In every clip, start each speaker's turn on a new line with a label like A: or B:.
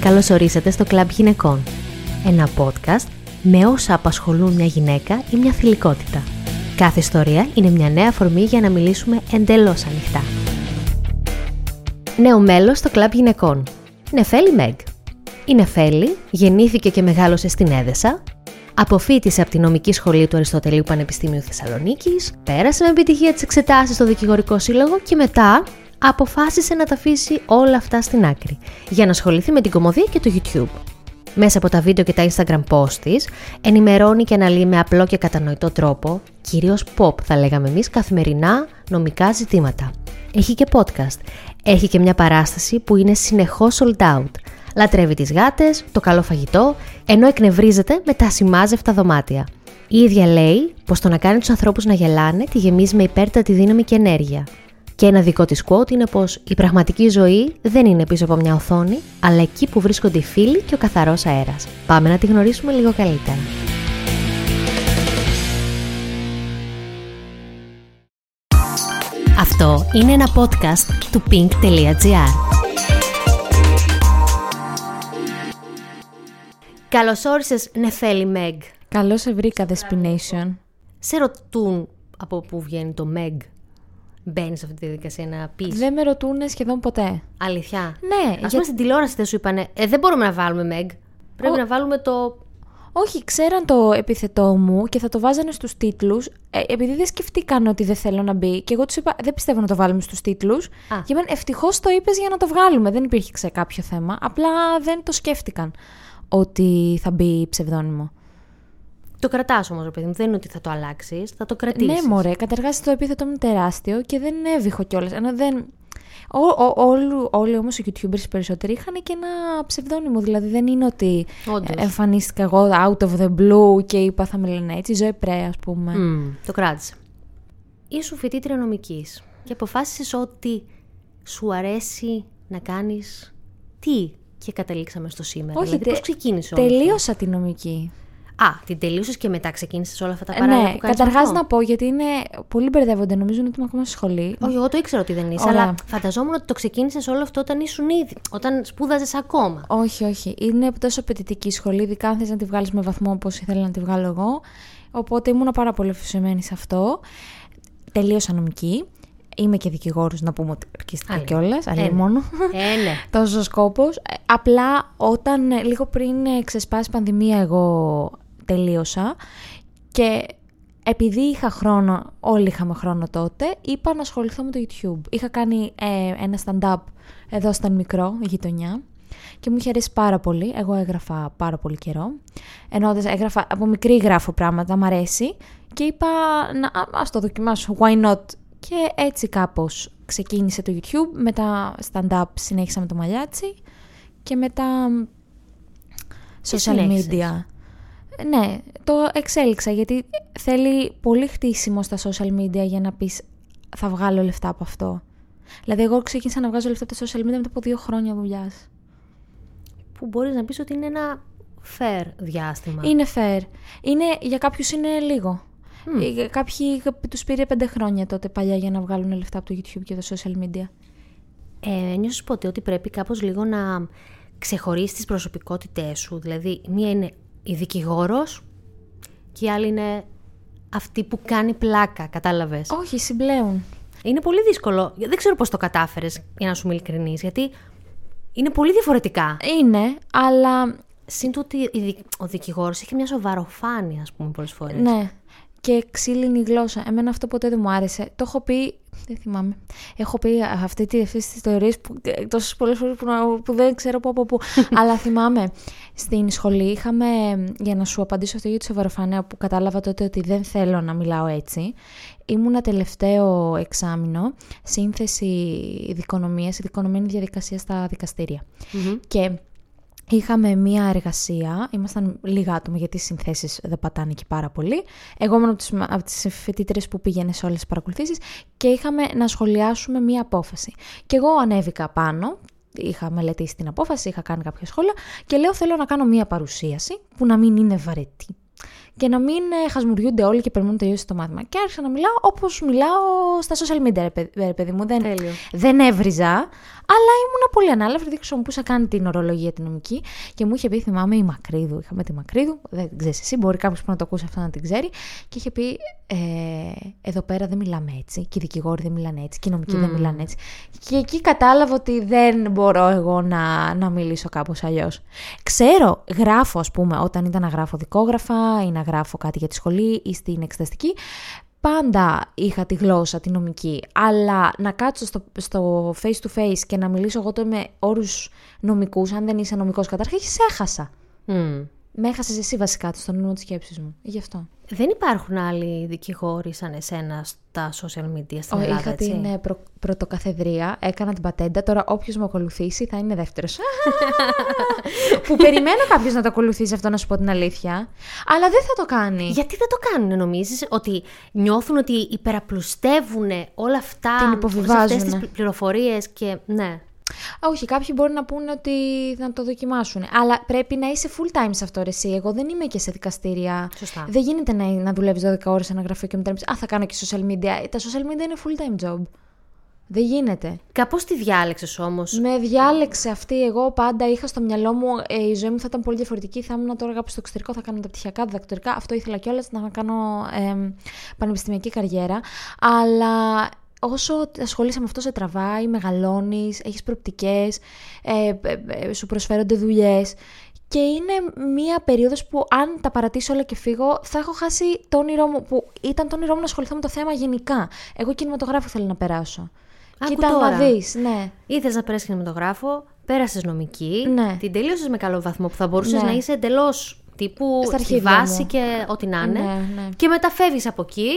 A: Καλώς ορίσατε στο Κλαμπ Γυναικών. Ένα podcast με όσα απασχολούν μια γυναίκα ή μια θηλυκότητα. Κάθε ιστορία είναι μια νέα αφορμή για να μιλήσουμε εντελώς ανοιχτά. Νέο μέλος στο Κλαμπ Γυναικών. Νεφέλη Μεγ. Η Νεφέλη γεννήθηκε και μεγάλωσε στην Έδεσα, Αποφύτησε από τη νομική σχολή του Αριστοτελείου Πανεπιστημίου Θεσσαλονίκης, πέρασε με επιτυχία τις εξετάσεις στο Δικηγορικό Σύλλογο και μετά αποφάσισε να τα αφήσει όλα αυτά στην άκρη για να ασχοληθεί με την κομμωδία και το YouTube. Μέσα από τα βίντεο και τα Instagram posts της, ενημερώνει και αναλύει με απλό και κατανοητό τρόπο, κυρίως pop θα λέγαμε εμείς, καθημερινά νομικά ζητήματα. Έχει και podcast. Έχει και μια παράσταση που είναι συνεχώς sold out. Λατρεύει τις γάτες, το καλό φαγητό, ενώ εκνευρίζεται με τα σημάζευτα δωμάτια. Η ίδια λέει πως το να κάνει τους ανθρώπους να γελάνε τη γεμίζει με υπέρτατη δύναμη και ενέργεια. Και ένα δικό της quote είναι πως η πραγματική ζωή δεν είναι πίσω από μια οθόνη, αλλά εκεί που βρίσκονται οι φίλοι και ο καθαρός αέρας. Πάμε να τη γνωρίσουμε λίγο καλύτερα. Αυτό είναι ένα podcast του pink.gr. Καλώς όρισες Νεφέλη Μεγ.
B: Καλώς σε βρήκα, Destination.
A: Σε ρωτούν από πού βγαίνει το Meg. Μπαίνεις σε αυτή τη διαδικασία να πεις.
B: Δεν με ρωτούν σχεδόν ποτέ.
A: Αλήθεια.
B: Ναι,
A: Α πούμε στην τηλεόραση δεν σου είπανε. Ε, δεν μπορούμε να βάλουμε Meg. Πρέπει
B: Ο-
A: να βάλουμε το.
B: Όχι, ξέραν το επιθετό μου και θα το βάζανε στους τίτλους ε, επειδή δεν σκεφτήκαν ότι δεν θέλω να μπει. Και εγώ τους είπα, δεν πιστεύω να το βάλουμε στους τίτλους.
A: Α.
B: Και είπαν, ευτυχώς το είπες για να το βγάλουμε. Δεν υπήρχε ξέ κάποιο θέμα. Απλά δεν το σκέφτηκαν ότι θα μπει ψευδόνυμο.
A: Το κρατάς όμως, ρε παιδί μου. Δεν είναι ότι θα το αλλάξεις. Θα το κρατήσεις.
B: Ναι, μωρέ, καταρχάς το επίθετό μου είναι τεράστιο και δεν έβηχο κιόλας. Ενώ δεν... Ό, ό, όλου- όλοι όμως οι YouTubers οι περισσότεροι είχαν και ένα ψευδόνυμο. Δηλαδή δεν είναι ότι
A: Όντως.
B: εμφανίστηκα εγώ out of the blue και είπα θα με λένε έτσι. Ζωή πρέ, ας πούμε.
A: Μμμ, το κράτησε. Ήσου φοιτήτρια νομικής και αποφάσισες ότι σου αρέσει να κάνεις τι και καταλήξαμε στο σήμερα.
B: Όχι,
A: δηλαδή,
B: τε-
A: πώς ξεκίνησε όλο αυτό;
B: Τελείωσα τη νομική.
A: Α, την τελείωσες και μετά ξεκίνησες όλα αυτά τα
B: Ε,
A: παράλληλα
B: ναι,
A: που κάνεις
B: καταρχάς
A: αυτό;
B: να πω γιατί είναι. Πολλοί μπερδεύονται, νομίζουν ότι είμαι ακόμα στη σχολή.
A: Όχι, εγώ το ήξερα ότι δεν είσαι,
B: Ωραία.
A: αλλά φανταζόμουν ότι το ξεκίνησες όλο αυτό όταν ήσουν ήδη. Όταν σπούδαζες ακόμα.
B: Όχι, όχι. Είναι τόσο απαιτητική η σχολή, ειδικά αν θες να τη βγάλεις με βαθμό όπως ήθελα να τη βγάλω εγώ. Οπότε ήμουν πάρα πολύ αφοσιωμένη σε αυτό. Τελείωσα νομική. Είμαι και δικηγόρος, να πούμε ότι αρκίστηκα
A: Άλλη.
B: κιόλας.
A: Ε,
B: Αλλά μόνο.
A: Ε, ναι.
B: Τόσο σκόπος. Απλά όταν ε, λίγο πριν ε, ξεσπάσει η πανδημία, εγώ τελείωσα. Και επειδή είχα χρόνο, όλοι είχαμε χρόνο τότε, είπα να ασχοληθώ με το YouTube. Είχα κάνει ε, ένα stand-up εδώ στον μικρό γειτονιά και μου είχε αρέσει πάρα πολύ. Εγώ έγραφα πάρα πολύ καιρό. Ενώ έγραφα, από μικρή γράφω πράγματα, μ' αρέσει. Και είπα, να, α, ας το δοκιμάσω, why not; Και έτσι κάπως ξεκίνησε το YouTube. Μετά stand-up συνέχισα με το μαλλιάτσι. Και μετά social
A: συνέχισες;
B: media. Ναι, το εξέλιξα γιατί θέλει πολύ χτίσιμο στα social media για να πεις θα βγάλω λεφτά από αυτό. Δηλαδή εγώ ξεκίνησα να βγάζω λεφτά από τα social media μετά από δύο χρόνια δουλειάς.
A: Που μπορείς να πεις ότι είναι ένα fair διάστημα.
B: Είναι fair. Είναι, για κάποιους είναι λίγο. Ε, Κάποιοι τους πήρε πέντε χρόνια τότε παλιά για να βγάλουν λεφτά από το YouTube και τα social media.
A: Ε, νιώσεις ποτέ ότι πρέπει κάπως λίγο να ξεχωρίσεις τις προσωπικότητές σου. Δηλαδή, μία είναι η δικηγόρος και η άλλη είναι αυτή που κάνει πλάκα, κατάλαβες;
B: Όχι, συμπλέουν.
A: Είναι πολύ δύσκολο. Δεν ξέρω πώς το κατάφερες, για να σου είμαι ειλικρινής, γιατί είναι πολύ διαφορετικά.
B: Είναι, αλλά
A: Συν το ότι η δι- ο δικηγόρος έχει μια σοβαροφάνεια, ας πούμε, πολλές φορές.
B: Ναι. Και ξύλινη γλώσσα. Εμένα αυτό ποτέ δεν μου άρεσε. Το έχω πει. Δεν θυμάμαι. Έχω πει αυτή τη, αυτές τις ιστορίες που, ε, τόσες πολλές φορές που, να- που δεν ξέρω από πού. Αλλά θυμάμαι. Στην σχολή είχαμε, για να σου απαντήσω αυτό για της σοβαροφανέα που κατάλαβα τότε ότι δεν θέλω να μιλάω έτσι. Ήμουνα τελευταίο εξάμεινο σύνθεση δικονομίας. Η δικονομία είναι η διαδικασία στα δικαστήρια. Και Είχαμε μία εργασία, ήμασταν λίγα άτομα γιατί οι συνθέσεις δεν πατάνε εκεί πάρα πολύ. Εγώ ήμουν από τις, από τις φοιτήτρες που πήγαινε σε όλες τις παρακολουθήσεις και είχαμε να σχολιάσουμε μία απόφαση. Και εγώ ανέβηκα πάνω, είχα μελετήσει την απόφαση, είχα κάνει κάποια σχόλια και λέω θέλω να κάνω μία παρουσίαση που να μην είναι βαρετή. Και να μην ε, χασμουριούνται όλοι και περιμένουν να τελειώσει το μάθημα. Και άρχισα να μιλάω όπως μιλάω στα social media, ρε, παιδι- ρε παιδί μου. Δεν,
A: Τέλειο.
B: δεν έβριζα, Αλλά ήμουν πολύ ανάλαφρη, γιατί χρησιμοποιούσα καν την ορολογία την νομική και μου είχε πει, θυμάμαι, η Μακρύδου. Είχαμε τη Μακρύδου, δεν ξέρεις εσύ, μπορεί κάποιος που να το ακούσει αυτό να την ξέρει. Και είχε πει, ε, εδώ πέρα δεν μιλάμε έτσι, και οι δικηγόροι δεν μιλάνε έτσι, και οι νομικοί δεν μιλάνε έτσι. Και εκεί κατάλαβα ότι δεν μπορώ εγώ να, να μιλήσω κάπως αλλιώς. Ξέρω, γράφω, ας πούμε, όταν ήταν να γράφω δικόγραφα ή να γράφω κάτι για τη σχολή ή στην εξεταστική, πάντα είχα τη γλώσσα, τη νομική, αλλά να κάτσω στο, στο face to face και να μιλήσω εγώ το με όρους νομικούς, αν δεν είσαι νομικός καταρχήν, σε έχασα.
A: Mm.
B: Με έχασες εσύ βασικά στον νου της σκέψης μου. Γι' αυτό;
A: Δεν υπάρχουν άλλοι δικηγόροι σαν εσένα στα social media στην
B: Ο,
A: Ελλάδα,
B: είχα
A: έτσι;
B: την ε, προ, πρωτοκαθεδρία, έκανα την πατέντα. Τώρα όποιος με ακολουθήσει θα είναι δεύτερος. που περιμένω κάποιος να το ακολουθήσει αυτό, να σου πω την αλήθεια. Αλλά δεν θα το κάνει.
A: Γιατί δεν το κάνουν, νομίζεις, ότι νιώθουν ότι υπεραπλουστεύουν όλα αυτά,
B: Την
A: όλες
B: υποβιβάζουν.
A: αυτές τις πληροφορίες και ναι.
B: Α, όχι, κάποιοι μπορεί να πούνε ότι να το δοκιμάσουν. Αλλά πρέπει να είσαι full time σε αυτό, ρε, εσύ. Εγώ δεν είμαι και σε δικαστήρια.
A: Σωστά.
B: Δεν γίνεται να, να δουλεύεις 12 ώρες σε ένα γραφείο και μετά να πεις, Α, θα κάνω και social media. Τα social media είναι full time job. Δεν γίνεται.
A: Κάπως τη διάλεξες όμως.
B: Με διάλεξε αυτή. Εγώ πάντα είχα στο μυαλό μου ε, η ζωή μου θα ήταν πολύ διαφορετική. Θα ήμουν τώρα κάπου στο εξωτερικό, θα κάνω τα πτυχιακά, τα διδακτορικά. Αυτό ήθελα κιόλας να κάνω ε, πανεπιστημιακή καριέρα. Αλλά όσο ασχολείσαι με αυτό, σε τραβάει, μεγαλώνεις, έχεις προοπτικές, ε, ε, ε, σου προσφέρονται δουλειές. Και είναι μία περίοδος που αν τα παρατήσω όλα και φύγω, θα έχω χάσει το όνειρό μου, που ήταν το όνειρό μου να ασχοληθώ με το θέμα γενικά. Εγώ κινηματογράφο θέλω να περάσω.
A: Άκου
B: Κοίτα
A: τώρα.
B: να δεις, ναι.
A: Ήθελες να περάσεις κινηματογράφο, πέρασες νομική,
B: Ναι.
A: την τελείωσες με καλό βαθμό που θα μπορούσες
B: Ναι.
A: να είσαι εντελώς τύπου
B: Στα
A: στη
B: αρχίδια
A: βάση
B: μου.
A: και ό,τι να είναι.
B: Ναι, ναι.
A: Και μεταφεύγεις από εκεί.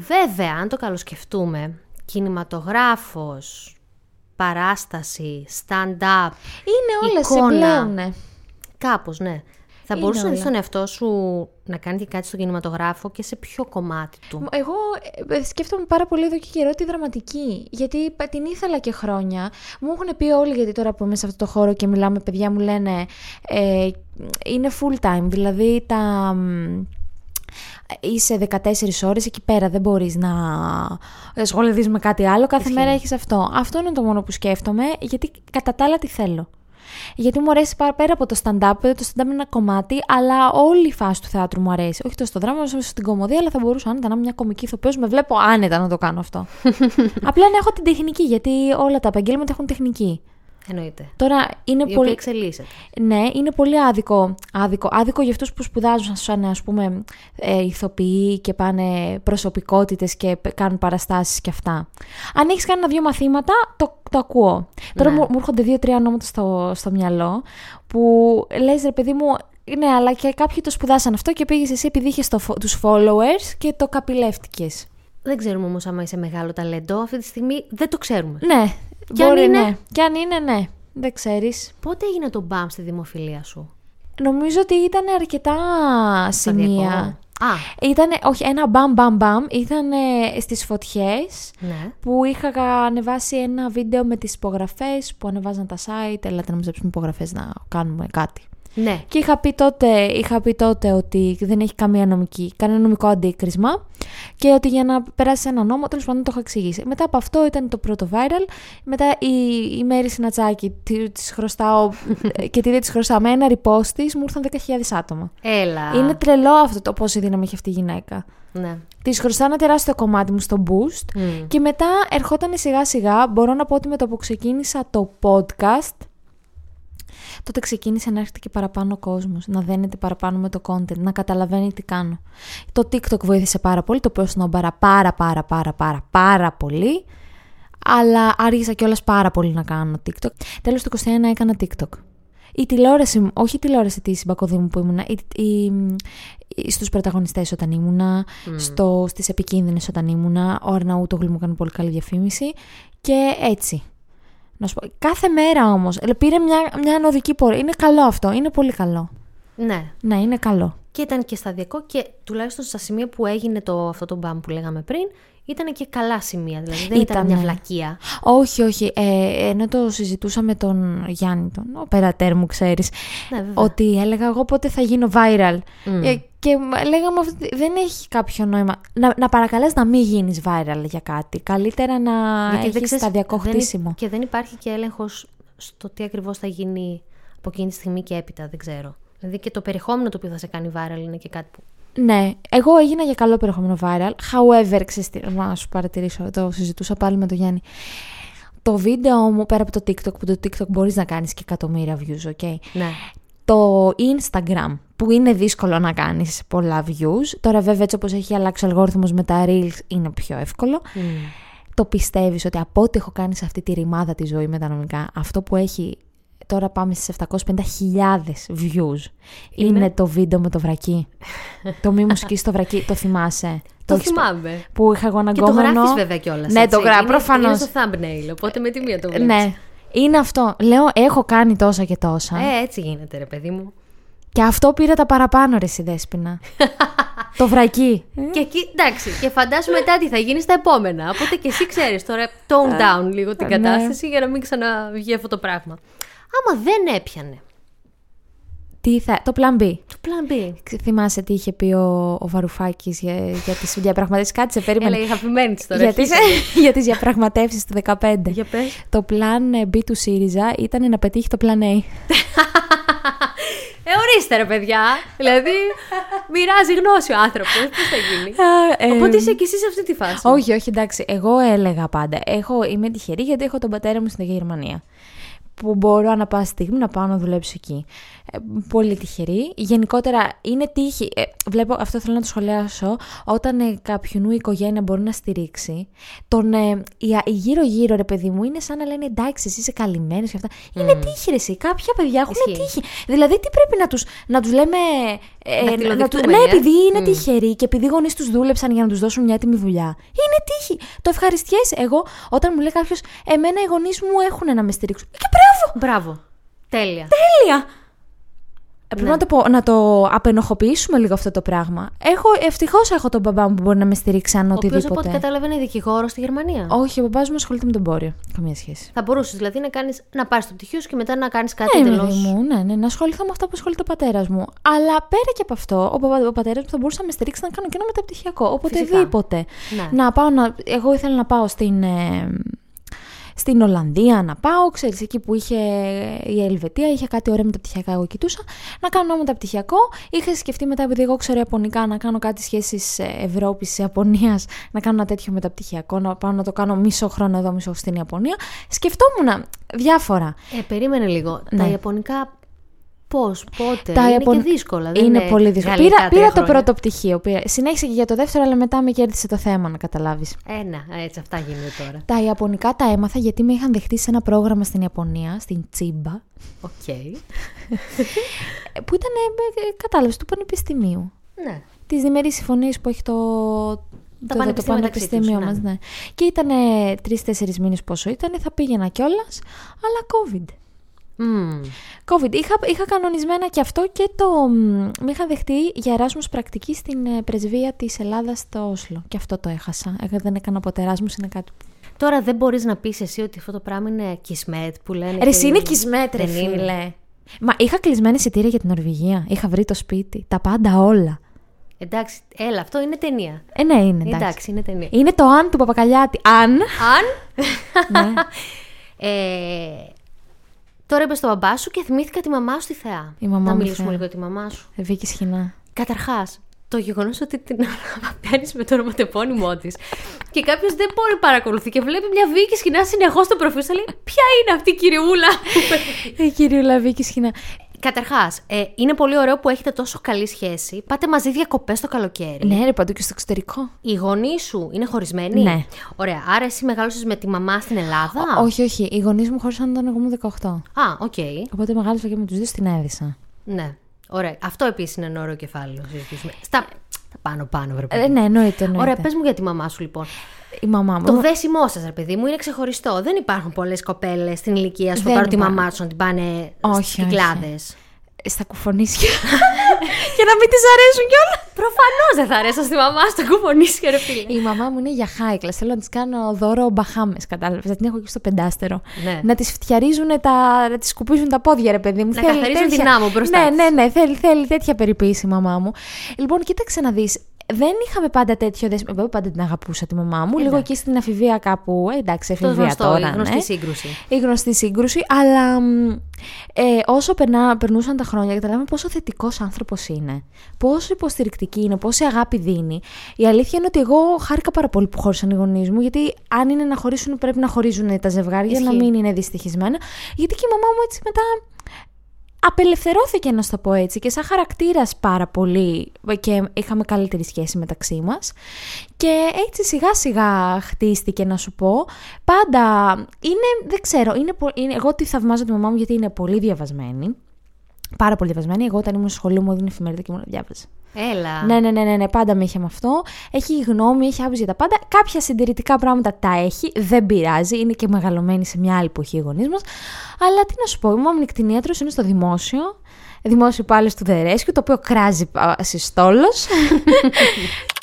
A: Βέβαια, αν το καλοσκεφτούμε, κινηματογράφος, παράσταση, stand-up,
B: Είναι όλα σε
A: εικόνα.
B: πλέον, ναι.
A: Κάπως, ναι. Θα
B: Είναι
A: μπορούσε να δεις
B: όλα.
A: τον εαυτό σου να κάνει και κάτι στο κινηματογράφο και σε ποιο κομμάτι του;
B: Εγώ ε, σκέφτομαι πάρα πολύ εδώ και καιρό τη δραματική. Γιατί πα- την ήθελα και χρόνια. Μου έχουν πει όλοι, γιατί τώρα που είμαι σε αυτό το χώρο και μιλάμε, παιδιά μου λένε ε, είναι full time. Δηλαδή τα. Μ, Είσαι 14 ώρες εκεί πέρα, δεν μπορείς να ασχοληθείς με κάτι άλλο, κάθε μέρα έχεις αυτό. Αυτό είναι το μόνο που σκέφτομαι, γιατί κατά τα άλλα τι θέλω. Γιατί μου αρέσει πάρα πέρα από το stand-up, το stand-up είναι ένα κομμάτι, αλλά όλη η φάση του θεάτρου μου αρέσει. Όχι τόσο στο δράμα, όσο στην κομμωδία, αλλά θα μπορούσα άνετα να είμαι μια κομική ηθοποιός, με βλέπω άνετα να το κάνω αυτό. Απλά να έχω την τεχνική, γιατί όλα τα επαγγέλματα έχουν τεχνική.
A: Εννοείται.
B: Τώρα είναι
A: Η οποία
B: πολύ.
A: εξελίσσεται.
B: Ναι, είναι πολύ άδικο. Άδικο, άδικο για αυτούς που σπουδάζουν σαν ας πούμε ε, ηθοποιοί και πάνε προσωπικότητες και π- κάνουν παραστάσεις και αυτά. Αν έχεις κάνει ένα-δύο μαθήματα, το, το ακούω. Τώρα
A: Ναι.
B: μου, μου έρχονται δύο-τρία ονόματα στο, στο μυαλό που λες ρε παιδί μου, ναι, αλλά και κάποιοι το σπουδάσαν αυτό και πήγες εσύ επειδή είχες το, φο- τους followers και το καπηλεύτηκες.
A: Δεν ξέρουμε όμως άμα είσαι μεγάλο ταλέντο. Αυτή τη στιγμή δεν το ξέρουμε.
B: Ναι,
A: Κι αν
B: μπορεί,
A: είναι;
B: ναι. Και αν είναι, ναι. Δεν ξέρεις.
A: Πότε έγινε το μπαμ στη δημοφιλία σου,
B: Νομίζω ότι ήταν αρκετά σημεία.
A: Σταδιακό. Α,
B: Ήταν, όχι, ένα μπαμ μπαμ μπαμ. Ήταν ε, στις φωτιές
A: ναι.
B: που είχα ανεβάσει ένα βίντεο με τις υπογραφές που ανεβάζαν τα site. Ελάτε να μαζέψουμε υπογραφές να κάνουμε κάτι.
A: Ναι.
B: Και είχα πει, τότε, είχα πει τότε ότι δεν έχει καμία νομική, κανένα νομικό αντίκρισμα και ότι για να περάσει ένα νόμο, τέλος πάντων το έχω εξηγήσει. Μετά από αυτό ήταν το πρώτο viral. Μετά η, η Μέρη Συνατσάκη τη χρωστάω και τι δεν της χρωστάω με ένα repost της, μου ήρθαν 10.000 άτομα.
A: Έλα.
B: Είναι τρελό αυτό το πόση δύναμη έχει αυτή η γυναίκα.
A: Ναι.
B: Της χρωστάω ένα τεράστιο κομμάτι μου στο boost
A: Μμ.
B: και μετά ερχόταν σιγά σιγά. Μπορώ να πω ότι με το που ξεκίνησα το podcast, τότε ξεκίνησε να έρχεται και παραπάνω ο κόσμος, να δένεται παραπάνω με το content, να καταλαβαίνει τι κάνω. Το TikTok βοήθησε πάρα πολύ, το personal πάρα πάρα πάρα πάρα πάρα πάρα πολύ, αλλά άργησα κιόλας πάρα πολύ να κάνω TikTok. Τέλος του 21 έκανα TikTok. Η τηλεόραση μου, όχι η τηλεόραση της Μπακοδήμου που ήμουνα, η, η, η- στους πρωταγωνιστές όταν ήμουνα, στο, στις επικίνδυνες όταν ήμουνα, ο Αρναούτογλου μου έκανε πολύ καλή διαφήμιση και έτσι. Να σου πω, κάθε μέρα όμως, ε, πήρε μια, μια ανωδική πορεία. Είναι καλό αυτό, είναι πολύ καλό.
A: ναι.
B: Ναι, είναι καλό.
A: Και ήταν και σταδιακό και τουλάχιστον στα σημεία που έγινε το, αυτό το μπαμ που λέγαμε πριν, ήταν και καλά σημεία. Δηλαδή δεν ήταν,
B: Ήταν,
A: μια
B: ναι.
A: βλακεία.
B: Όχι, όχι. Ε, ενώ το συζητούσα με τον Γιάννη, τον οπερατέρ μου, ξέρεις,
A: Ναι, βέβαια.
B: ότι έλεγα εγώ πότε θα γίνω viral.
A: Μμ.
B: Ε, Και λέγαμε ότι δεν έχει κάποιο νόημα. Να, να παρακαλέσει να μην γίνεις viral για κάτι. Καλύτερα να έχεις σταδιακό χτίσιμο.
A: Και δεν υπάρχει και έλεγχος στο τι ακριβώς θα γίνει από εκείνη τη στιγμή και έπειτα. Δεν ξέρω. Δηλαδή και το περιεχόμενο το οποίο θα σε κάνει viral είναι και κάτι που.
B: Ναι, εγώ έγινα για καλό περιεχόμενο viral. However, ξέρεις, να σου παρατηρήσω, το συζητούσα πάλι με τον Γιάννη. Το βίντεο μου πέρα από το TikTok, που το TikTok μπορείς να κάνεις και εκατομμύρια views, ok.
A: Ναι.
B: Το Instagram, που είναι δύσκολο να κάνεις πολλά views. Τώρα βέβαια έτσι όπως έχει αλλάξει ο αλγόριθμος με τα Reels είναι πιο εύκολο.
A: Mm.
B: Το πιστεύεις ότι από ό,τι έχω κάνει σε αυτή τη ρημάδα τη ζωή με τα νομικά, αυτό που έχει τώρα πάμε στις 750.000 views. Είναι... το βίντεο με το βρακί. το μη μουσική στο βρακί, το θυμάσαι.
A: Το, το θυμάμαι.
B: Που είχα εγώ
A: Και το γράφεις βέβαια κιόλας.
B: Ναι, το γράφω προφανώς.
A: Είναι στο thumbnail, οπότε με τη μία το βλέπεις.
B: Ναι. Είναι αυτό. Λέω, έχω κάνει τόσα και τόσα.
A: Ε, έτσι γίνεται ρε παιδί μου.
B: Και αυτό πήρε τα παραπάνω ρε Δέσποινα. το βρακί.
A: Και εκεί, εντάξει, και φαντάσου μετά τι θα γίνει στα επόμενα. Οπότε και εσύ ξέρεις τώρα, tone down λίγο την
B: Ναι.
A: κατάσταση για να μην ξαναβγεί αυτό το πράγμα. Άμα δεν έπιανε.
B: Τι θα... Το plan B.
A: Το plan B.
B: Θυμάσαι τι είχε πει ο, ο Βαρουφάκης για, για τις διαπραγματεύσεις. Κάτσε, περίμενε.
A: Έλεγε αγαπημένη της τώρα.
B: για, τις,
A: αρχίσαμε.
B: για τις διαπραγματεύσεις του 15.
A: Για πες.
B: Το plan B του ΣΥΡΙΖΑ ήταν να πετύχει το plan A.
A: Ε, ορίστε ρε παιδιά. δηλαδή, μοιράζει γνώση ο άνθρωπος. Πώς θα γίνει;
B: Ε,
A: Οπότε είσαι και εσύ σε αυτή τη φάση.
B: Όχι, όχι, εντάξει. Εγώ έλεγα πάντα. Έχω, είμαι τυχερή γιατί έχω τον πατέρα μου στην Γερμανία. Που μπορώ ανα πάσα στιγμή να πάω να δουλέψω εκεί. Ε, πολύ τυχερή. Γενικότερα είναι τύχη. Ε, βλέπω, αυτό θέλω να το σχολιάσω. Όταν ε, κάποιον η οικογένεια μπορεί να στηρίξει, τον ε, η- η γύρω-γύρω ρε παιδί μου είναι σαν να λένε εντάξει, εσύ είσαι καλυμμένος και αυτά. Είναι τύχη, ρε, εσύ. Κάποια παιδιά έχουν
A: Ισχύει.
B: τύχη. Δηλαδή, τι πρέπει να τους να τους λέμε. Ε, να,
A: Δακτυλοδεικτούμενοι,
B: ναι,
A: ε.
B: επειδή είναι
A: Μμ.
B: τυχεροί και επειδή οι γονείς τους δούλεψαν για να τους δώσουν μια έτοιμη δουλειά. Είναι τύχη. Το ευχαριστιέσαι. Εγώ, όταν μου λέει κάποιος, Εμένα οι γονείς μου έχουν να με στηρίξουν. Και μπράβο!
A: Μπράβο. Τέλεια.
B: Τέλεια! Ε, Πρέπει να, το πω, να το απενοχοποιήσουμε λίγο αυτό το πράγμα. Έχω, ευτυχώς έχω τον μπαμπά μου που μπορεί να με στηρίξει αν
A: Ο οποίος από
B: οτιδήποτε.
A: ό,τι κατάλαβε είναι δικηγόρος στη Γερμανία.
B: Όχι, ο μπαμπά μου ασχολείται με τον πόριο. Καμία σχέση.
A: Θα μπορούσες δηλαδή να, κάνεις, να πάρει το πτυχίο σου και μετά να κάνεις κάτι
B: Ναι,
A: εντελώ.
B: παιδί μου, ναι, ναι, να ασχοληθώ με αυτά που ασχολείται ο πατέρας μου. Αλλά πέρα και από αυτό, ο, παπα, ο πατέρας μου θα μπορούσε να με στηρίξει να κάνω και ένα μεταπτυχιακό. Οποτεδήποτε.
A: Ναι.
B: Να πάω να. Εγώ ήθελα να πάω στην. ε, στην Ολλανδία να πάω, ξέρεις, εκεί που είχε η Ελβετία, είχε κάτι ωραία μεταπτυχιακά, εγώ κοιτούσα, να κάνω ένα μεταπτυχιακό. Είχα σκεφτεί μετά, επειδή εγώ ξέρω Ιαπωνικά, να κάνω κάτι σχέσεις ε, Ευρώπης, Ιαπωνίας, να κάνω ένα τέτοιο μεταπτυχιακό, να πάω να το κάνω μισό χρόνο εδώ, μισό στην Ιαπωνία. Σκεφτόμουν διάφορα.
A: Ε, περίμενε λίγο. Τα
B: Ναι.
A: Ιαπωνικά πώς, πότε.
B: Τα
A: είναι
B: Ιαπων-
A: και δύσκολα. Δεν
B: είναι πολύ δύσκολο.
A: γαλλικά
B: Πήρα,
A: τρία
B: πήρα το
A: χρόνια.
B: πρώτο πτυχίο. Πήρα. Συνέχισα και για το δεύτερο, αλλά μετά με κέρδισε το θέμα, να καταλάβεις.
A: Ε, να, έτσι, αυτά γίνονται τώρα.
B: Τα Ιαπωνικά τα έμαθα γιατί με είχαν δεχτεί σε ένα πρόγραμμα στην Ιαπωνία, στην Τσίμπα,
A: Οκ.
B: ε, που ήταν, ε, κατάλαβες, του Πανεπιστημίου.
A: Ναι.
B: Τη διμερή συμφωνία που έχει το.
A: Τα
B: το,
A: πανεπιστήμια
B: το
A: μεταξύ
B: πανεπιστήμιο
A: τους,
B: μας,
A: ναι.
B: ναι. Και ήταν τρει-τέσσερι μήνες πόσο ήταν, θα πήγαινα κιόλας, αλλά COVID.
A: Μμμ.
B: COVID. Είχα, είχα κανονισμένα και αυτό και το. μ, Με είχαν δεχτεί για Εράσμους πρακτική στην ε, πρεσβεία της Ελλάδας στο Όσλο. Και αυτό το έχασα. Εγώ δεν έκανα ποτέ Εράσμους, είναι κάτι που.
A: Τώρα δεν μπορείς να πεις εσύ ότι αυτό το πράγμα είναι κισμέτ που λένε.
B: Ρε,
A: και
B: εσύ είναι
A: οι-
B: κισμέτ, ρε
A: δεν είναι.
B: φίλε. Μα είχα κλεισμένα εισιτήρια για την Νορβηγία. Είχα βρει το σπίτι. Τα πάντα όλα.
A: Εντάξει, έλα, αυτό είναι ταινία.
B: Ε, ναι, είναι εντάξει.
A: Εντάξει, είναι ταινία.
B: Είναι το αν του Παπακαλιάτη. Αν.
A: Αν.
B: ναι.
A: ε, τώρα είπες στον μπαμπά σου και θυμήθηκα τη μαμά σου στη Θεά.
B: Η μαμά
A: να
B: μου
A: μιλήσουμε
B: Θεά.
A: λίγο για τη μαμά σου.
B: Ε, Βίκη Σχοινά.
A: Καταρχάς, το γεγονός ότι την πιάνει με το ονοματεπώνυμό της και κάποιος δεν μπορεί να παρακολουθεί και βλέπει μια βίκη σκηνά συνεχώς στο προφίλ σου, λέει Ποια είναι αυτή η κυριούλα;
B: Η κυρίουλα Βίκη Σχοινά.
A: Καταρχάς, ε, είναι πολύ ωραίο που έχετε τόσο καλή σχέση. Πάτε μαζί διακοπές το καλοκαίρι.
B: Ναι, ρε, παντού και στο εξωτερικό.
A: Οι γονείς σου είναι χωρισμένοι;
B: Ναι.
A: Ωραία. Άρα εσύ μεγάλωσες με τη μαμά στην Ελλάδα;
B: Όχι, όχι. Οι γονείς μου χώρισαν όταν εγώ ήμουν 18.
A: Α, οκ.
B: Οπότε μεγάλωσα και με τους δύο στην Έδεσσα.
A: Ναι. Ωραία. Αυτό επίσης είναι ένα ωραίο κεφάλαιο. να συζητήσουμε. Στα, στα πάνω-πάνω, βρε παιδί.
B: Ε, ναι, εννοείται. εννοείται.
A: Ωραία, πες μου για τη μαμά σου λοιπόν.
B: Η μαμά μου.
A: Το δέσιμό σας, ρε παιδί μου, είναι ξεχωριστό. Δεν υπάρχουν πολλές κοπέλες στην ηλικία σου που
B: Δεν
A: πάρουν τη
B: υπάρχουν.
A: μαμά τους να την πάνε
B: Όχι,
A: στις
B: όχι.
A: κυκλάδες.
B: στα κουφονίσια. και να μην τη αρέσουν κιόλας.
A: Προφανώς δεν θα αρέσω στη μαμά στο κουφονίσια, ρε φίλε.
B: Η μαμά μου είναι για high class. Θέλω να της κάνω δώρο μπαχάμες, κατάλαβες. την έχω εκεί στο πεντάστερο.
A: Ναι.
B: Να τη φτιαρίζουν τα. να τη σκουπίζουν τα πόδια, ρε παιδί μου.
A: Να καθαρίζουν την άμμο μπροστά.
B: Ναι, ναι, ναι. Θέλει, θέλει τέτοια περιποίηση η μαμά μου. Λοιπόν, κοίταξε να δεις δεν είχαμε πάντα τέτοιο δέσμο. Εγώ πάντα την αγαπούσα τη μαμά μου. Λίγο εκεί στην αφηβεία κάπου. Ε, εντάξει, εφηβεία γνωστό, τώρα.
A: Η γνωστή
B: ναι.
A: σύγκρουση.
B: Η γνωστή σύγκρουση. Αλλά ε, όσο περνά, περνούσαν τα χρόνια, καταλάβαμε πόσο θετικός άνθρωπος είναι. Πόσο υποστηρικτική είναι, πόση αγάπη δίνει. Η αλήθεια είναι ότι εγώ χάρηκα πάρα πολύ που χώρισαν οι γονείς μου. Γιατί αν είναι να χωρίσουν, πρέπει να χωρίζουν τα ζευγάρια, Ισχύει. να μην είναι δυστυχισμένα. Γιατί και η μαμά μου έτσι μετά απελευθερώθηκε να το πω έτσι και σαν χαρακτήρας πάρα πολύ και είχαμε καλύτερη σχέση μεταξύ μας. Και έτσι σιγά σιγά χτίστηκε να σου πω. Πάντα είναι, δεν ξέρω, είναι, είναι, εγώ τη θαυμάζω τη μαμά μου γιατί είναι πολύ διαβασμένη πάρα πολύ διαβασμένη, εγώ όταν ήμουν στο σχολείο μου έδινε εφημερίδα και μου διάβαζε
A: Έλα.
B: Ναι, ναι, ναι, ναι, ναι, πάντα με είχε με αυτό. Έχει γνώμη, έχει άποψη για τα πάντα. Κάποια συντηρητικά πράγματα τα έχει, δεν πειράζει. Είναι και μεγαλωμένη σε μια άλλη εποχή οι γονείς μας. Αλλά τι να σου πω, η μου κτηνίατρο είναι στο δημόσιο. Δημόσιο πάλι του Δερέσκου, το οποίο κράζει συστόλος.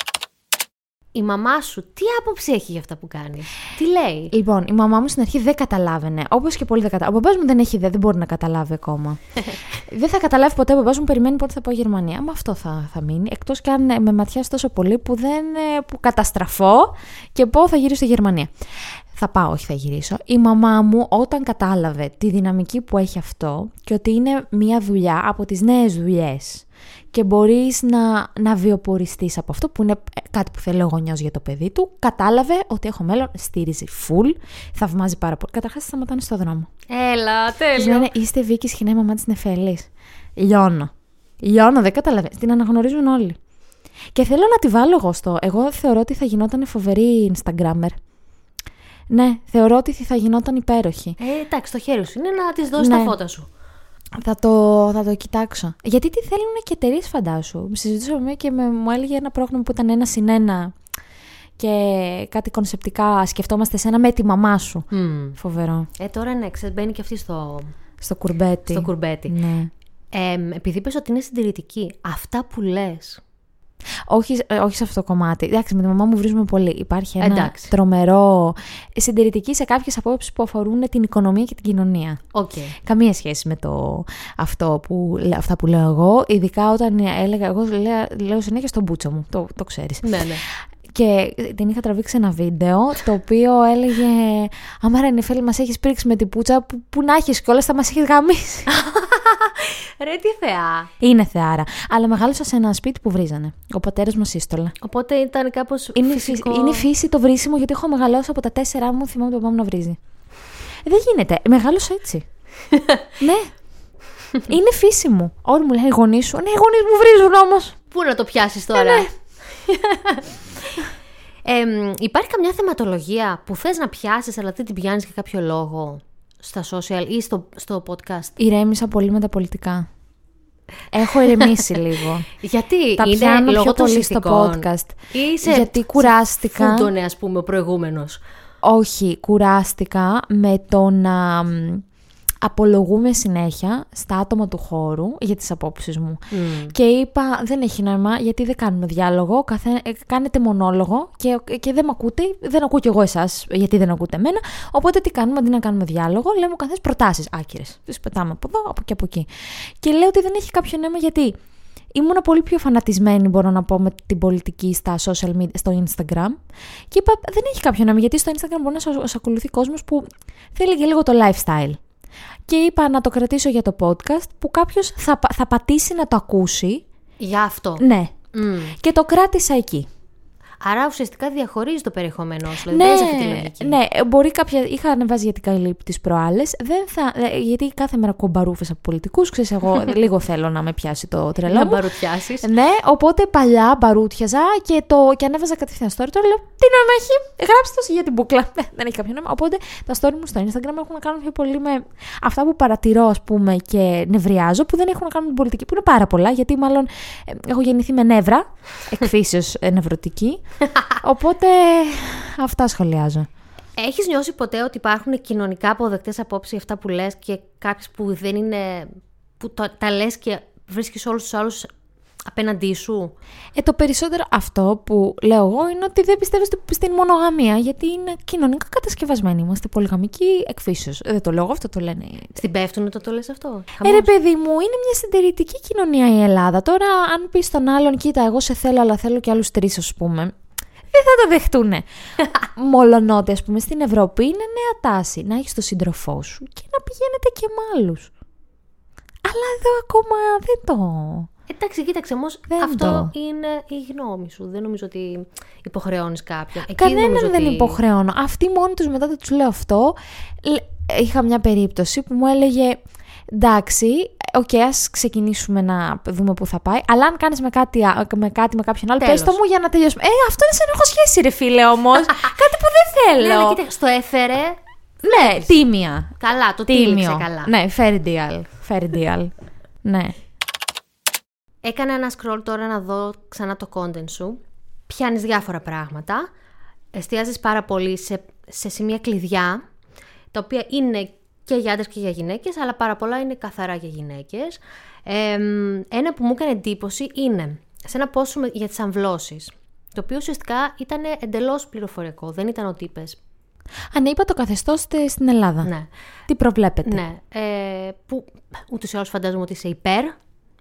A: η μαμά σου τι άποψη έχει για αυτά που κάνει, τι λέει;
B: Λοιπόν, η μαμά μου στην αρχή δεν καταλάβαινε. Όπως και πολύ δεν καταλάβαινε. Ο μπαμπά μου δεν έχει ιδέα, δεν μπορεί να καταλάβει ακόμα. δεν θα καταλάβει ποτέ. Ο μπαμπά μου περιμένει πότε θα πάω Γερμανία. Μα αυτό θα, θα μείνει. Εκτός κι αν ε, με ματιάσει τόσο πολύ που δεν ε, που καταστραφώ και πω θα γυρίσω στη Γερμανία. Θα πάω, όχι θα γυρίσω. Η μαμά μου όταν κατάλαβε τη δυναμική που έχει αυτό και ότι είναι μια δουλειά από τις νέες δουλειές και μπορείς να, να βιοποριστείς από αυτό που είναι κάτι που θέλει ο γονιός για το παιδί του, κατάλαβε ότι έχω μέλλον, στήριζε full, θαυμάζει πάρα πολύ. Καταρχάς σταματάνε στο δρόμο.
A: Έλα, τέλειο.
B: Λένε, είστε Βίκης σχοινά η μαμά της Νεφέλης. Λιώνω. Λιώνω, δεν καταλαβαίνεις. Την αναγνωρίζουν όλοι. Και θέλω να τη βάλω εγώ στο. Εγώ θεωρώ ότι θα γινόταν φοβερή Instagrammer. Ναι, θεωρώ ότι θα γινόταν υπέροχη.
A: Ε, εντάξει, το χέρι σου είναι να της δώσεις ναι. τα φώτα σου.
B: Θα το, θα το κοιτάξω. Γιατί τι θέλουν και εταιρείες, φαντάσου. Συζητούσαμε και με, μου έλεγε ένα πρόγραμμα που ήταν ένα συν ένα και κάτι κονσεπτικά σκεφτόμαστε σένα με τη μαμά σου. Mm. Φοβερό.
A: Ε, τώρα ναι, μπαίνει και αυτή στο,
B: στο κουρμπέτι.
A: Στο κουρμπέτι.
B: Ναι.
A: Ε, επειδή είπες ότι είναι συντηρητική, αυτά που λες
B: όχι, ε, όχι σε αυτό το κομμάτι. Εντάξει, με τη μαμά μου βρίζουμε πολύ. Υπάρχει ένα Εντάξει. τρομερό συντηρητική σε κάποιες απόψεις που αφορούν την οικονομία και την κοινωνία.
A: Okay.
B: Καμία σχέση με το αυτό που, αυτά που λέω εγώ. Ειδικά όταν έλεγα. Εγώ λέω, λέω συνέχεια στον μπούτσο μου. Το, το ξέρεις.
A: Ναι, ναι.
B: Και την είχα τραβήξει ένα βίντεο το οποίο έλεγε Άμα ρε Νεφέλη μας έχεις πρίξει με την πουτσα που, που να έχεις κιόλας θα μας έχεις γαμίσει
A: Ρε τι θεά.
B: Είναι θεάρα. Αλλά μεγάλωσα σε ένα σπίτι που βρίζανε. Ο πατέρας μας σύστολα
A: Οπότε ήταν κάπως
B: είναι,
A: φυσικό.
B: Είναι φύση το βρίσιμο γιατί έχω μεγαλώσει από τα τέσσερα μου Θυμάμαι το παπά μου να βρίζει. Ε, Δεν γίνεται, μεγάλωσα έτσι. Ναι. Είναι φύση μου Όλοι μου λένε οι γονείς σου. Ναι οι γονείς μου βρίζουν όμως.
A: Πού να το πιάσεις τώρα; Ε, ναι. Ε, υπάρχει καμιά θεματολογία που θες να πιάσεις αλλά δεν την πιάνεις για κάποιο λόγο στα social ή στο, στο podcast;
B: Ηρέμησα πολύ με τα πολιτικά. Έχω ηρεμήσει λίγο.
A: Γιατί
B: τα
A: είναι
B: πιάνω
A: λόγω
B: πιο πολύ στο podcast.
A: Ή
B: Γιατί κουράστηκα.
A: Φούτωνε ας πούμε ο προηγούμενος.
B: Όχι, κουράστηκα με το να απολογούμε συνέχεια στα άτομα του χώρου για τις απόψεις μου. Και είπα δεν έχει νόημα γιατί δεν κάνουμε διάλογο, καθέ, ε, κάνετε μονόλογο και, και δεν με ακούτε, δεν ακούω κι εγώ εσάς γιατί δεν ακούτε εμένα, οπότε τι κάνουμε αντί να κάνουμε διάλογο, λέμε ο καθένας προτάσεις άκυρες. Τις πετάμε από εδώ, από και από εκεί. Και λέω ότι δεν έχει κάποιο νόημα γιατί ήμουν πολύ πιο φανατισμένη, μπορώ να πω, με την πολιτική στα social media, στο Instagram. Και είπα, δεν έχει κάποιο νόημα, γιατί στο Instagram μπορεί να σας ακολουθεί κόσμος που θέλει και λίγο το lifestyle και είπα να το κρατήσω για το podcast που κάποιος θα, θα πατήσει να το ακούσει.
A: Για αυτό.
B: Ναι. Και το κράτησα εκεί.
A: Άρα ουσιαστικά διαχωρίζει το περιεχόμενό σου. Δηλαδή ναι, αυτή τη λογική.
B: Ναι, μπορεί κάποια. Είχα ανεβάσει για την καλύπη τις προάλλες. Θα... Ε, γιατί κάθε μέρα κομπαρούφες από πολιτικούς. Ξέρεις, εγώ λίγο θέλω να με πιάσει το τρελό.
A: Να μπαρουτιάσει.
B: Ναι, οπότε παλιά μπαρούτιαζα και, το... και ανέβαζα κατευθείαν story. Τώρα λέω τι νόημα έχει. Γράψτε το για την μπουκλα. Ε, δεν έχει κάποιο νόημα. Οπότε τα story μου στο Instagram έχουν να κάνουν πιο πολύ με αυτά που παρατηρώ, ας πούμε, και νευριάζω, που δεν έχουν να κάνουν με την πολιτική. Που είναι πάρα πολλά, γιατί μάλλον ε, έχω γεννηθεί με νεύρα, εκφύσεως νευρωτική. Οπότε αυτά σχολιάζω.
A: Έχεις νιώσει ποτέ ότι υπάρχουν κοινωνικά αποδεκτές απόψεις αυτά που λες και κάποιες που δεν είναι που τα, τα λες και βρίσκεις όλους τους άλλους απέναντί σου;
B: Ε, το περισσότερο αυτό που λέω εγώ είναι ότι δεν πιστεύω στην μονογαμία, γιατί είναι κοινωνικά κατασκευασμένοι. Είμαστε πολυγαμικοί εκφύσεως. Δεν το λέω εγώ, αυτό το λένε.
A: Στην πέφτουν το το λες αυτό;
B: Ε, ρε παιδί μου, είναι μια συντηρητική κοινωνία η Ελλάδα. Τώρα, αν πεις στον άλλον, κοίτα, εγώ σε θέλω, αλλά θέλω και άλλους τρεις, ας πούμε. Δεν θα το δεχτούν. Μολονότι, ας πούμε, στην Ευρώπη είναι νέα τάση να έχεις τον σύντροφό σου και να πηγαίνετε και με άλλους. Αλλά εδώ ακόμα δεν το.
A: Εντάξει, κοίταξε όμως. Αυτό είναι η γνώμη σου. Δεν νομίζω ότι υποχρεώνεις κάποιον.
B: Κανέναν δεν υποχρεώνω. Αυτοί μόνοι τους μετά δεν τους λέω αυτό. Είχα μια περίπτωση που μου έλεγε εντάξει, OK, okay, ας ξεκινήσουμε να δούμε πού θα πάει, αλλά αν κάνεις με κάτι με, κάτι, με κάποιον άλλο, πες το μου για να τελειώσουμε. Ε, αυτό είναι σαν έχω σχέση ρε φίλε όμως, κάτι που δεν θέλω.
A: Ναι, αλλά κοίταξε, το έφερε...
B: Ναι, τίμια.
A: Καλά, το τίμιο. καλά.
B: Ναι, fair deal, fair deal. ναι.
A: Έκανα ένα scroll τώρα να δω ξανά το content σου. Πιάνεις διάφορα πράγματα. Εστιάζεις πάρα πολύ σε, σε σημεία κλειδιά, τα οποία είναι και για άντρες και για γυναίκες, αλλά πάρα πολλά είναι καθαρά για γυναίκες. ένα που μου έκανε εντύπωση είναι σε ένα post σου για τις αμβλώσεις, το οποίο ουσιαστικά ήταν εντελώς πληροφοριακό, δεν ήταν ότι είπες
B: Αν είπα το καθεστώς στην Ελλάδα.
A: Ναι.
B: Τι προβλέπετε;
A: Ναι. Ε, που ούτως ή άλλως φαντάζομαι ότι είσαι υπέρ